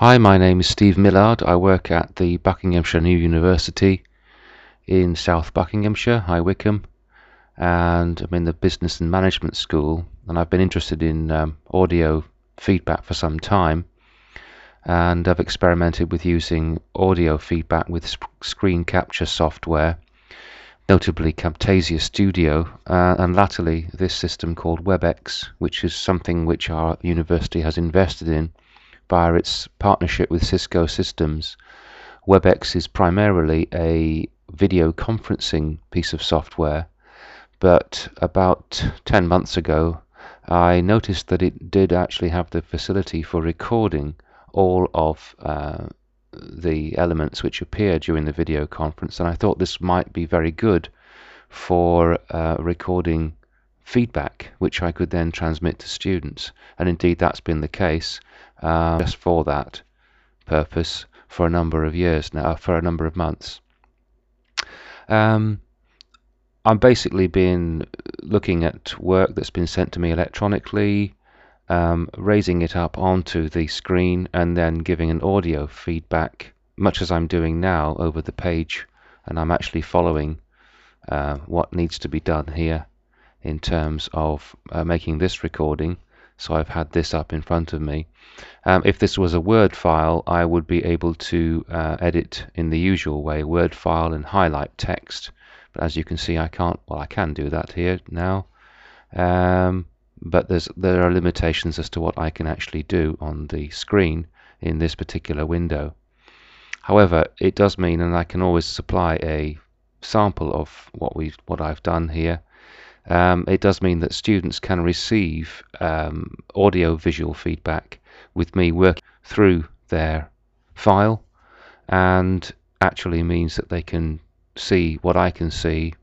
Hi, my name is Steve Millard. I work at the Buckinghamshire New University in South Buckinghamshire, High Wycombe, and I'm in the Business and Management School. And I've been interested in um, audio feedback for some time, and I've experimented with using audio feedback with screen capture software, notably Camtasia Studio, uh, and latterly this system called WebEx, which is something which our university has invested in via its partnership with Cisco Systems. WebEx is primarily a video conferencing piece of software, but about 10 months ago I noticed that it did actually have the facility for recording all of uh, the elements which appear during the video conference, and I thought this might be very good for uh, recording feedback, which I could then transmit to students. And indeed, that's been the case um, just for that purpose for a number of years now, for a number of months. Um, I'm basically been looking at work that's been sent to me electronically, um, raising it up onto the screen, and then giving an audio feedback, much as I'm doing now over the page, and I'm actually following uh, what needs to be done here in terms of uh, making this recording so I've had this up in front of me. Um, if this was a Word file, I would be able to uh, edit in the usual way, Word file and highlight text. But as you can see, I can't, well, I can do that here now. Um, but there are limitations as to what I can actually do on the screen in this particular window. However, it does mean, and I can always supply a sample of what we what I've done here um, it does mean that students can receive um, audio visual feedback with me working through their file and actually means that they can see what I can see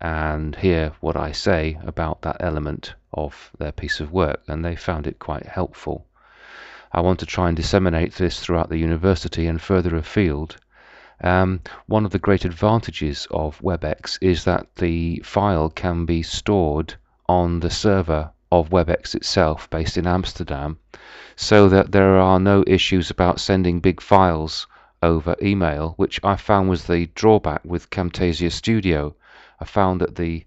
and hear what I say about that element of their piece of work and they found it quite helpful. I want to try and disseminate this throughout the university and further afield um, one of the great advantages of WebEx is that the file can be stored on the server of WebEx itself based in Amsterdam so that there are no issues about sending big files over email which I found was the drawback with Camtasia Studio. I found that the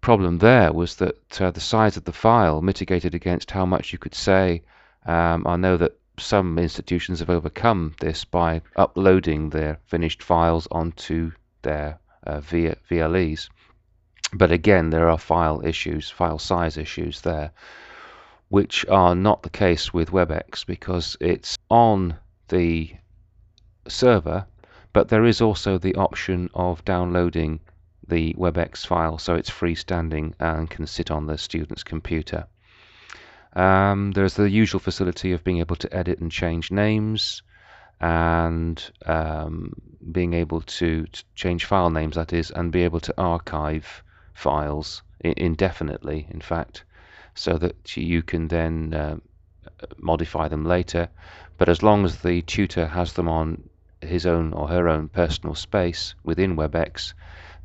problem there was that uh, the size of the file mitigated against how much you could say. Um, I know that some institutions have overcome this by uploading their finished files onto their uh, VLEs. But again, there are file issues, file size issues there, which are not the case with WebEx because it's on the server, but there is also the option of downloading the WebEx file so it's freestanding and can sit on the student's computer. Um, there's the usual facility of being able to edit and change names and um, being able to, to, change file names, that is, and be able to archive files indefinitely, in fact, so that you can then uh, modify them later. But as long as the tutor has them on his own or her own personal space within WebEx,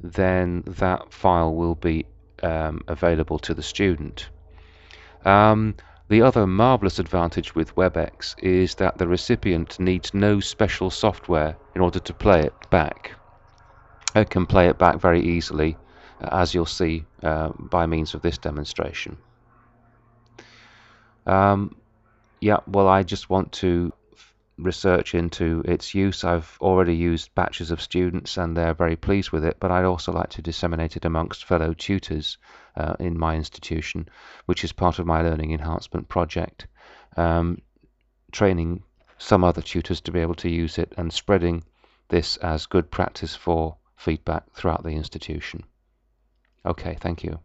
then that file will be um, available to the student. Um, the other marvelous advantage with WebEx is that the recipient needs no special software in order to play it back. It can play it back very easily, uh, as you'll see uh, by means of this demonstration. Um, yeah, well, I just want to research into its use. I've already used batches of students and they're very pleased with it, but I'd also like to disseminate it amongst fellow tutors uh, in my institution, which is part of my learning enhancement project, um, training some other tutors to be able to use it and spreading this as good practice for feedback throughout the institution. Okay, thank you.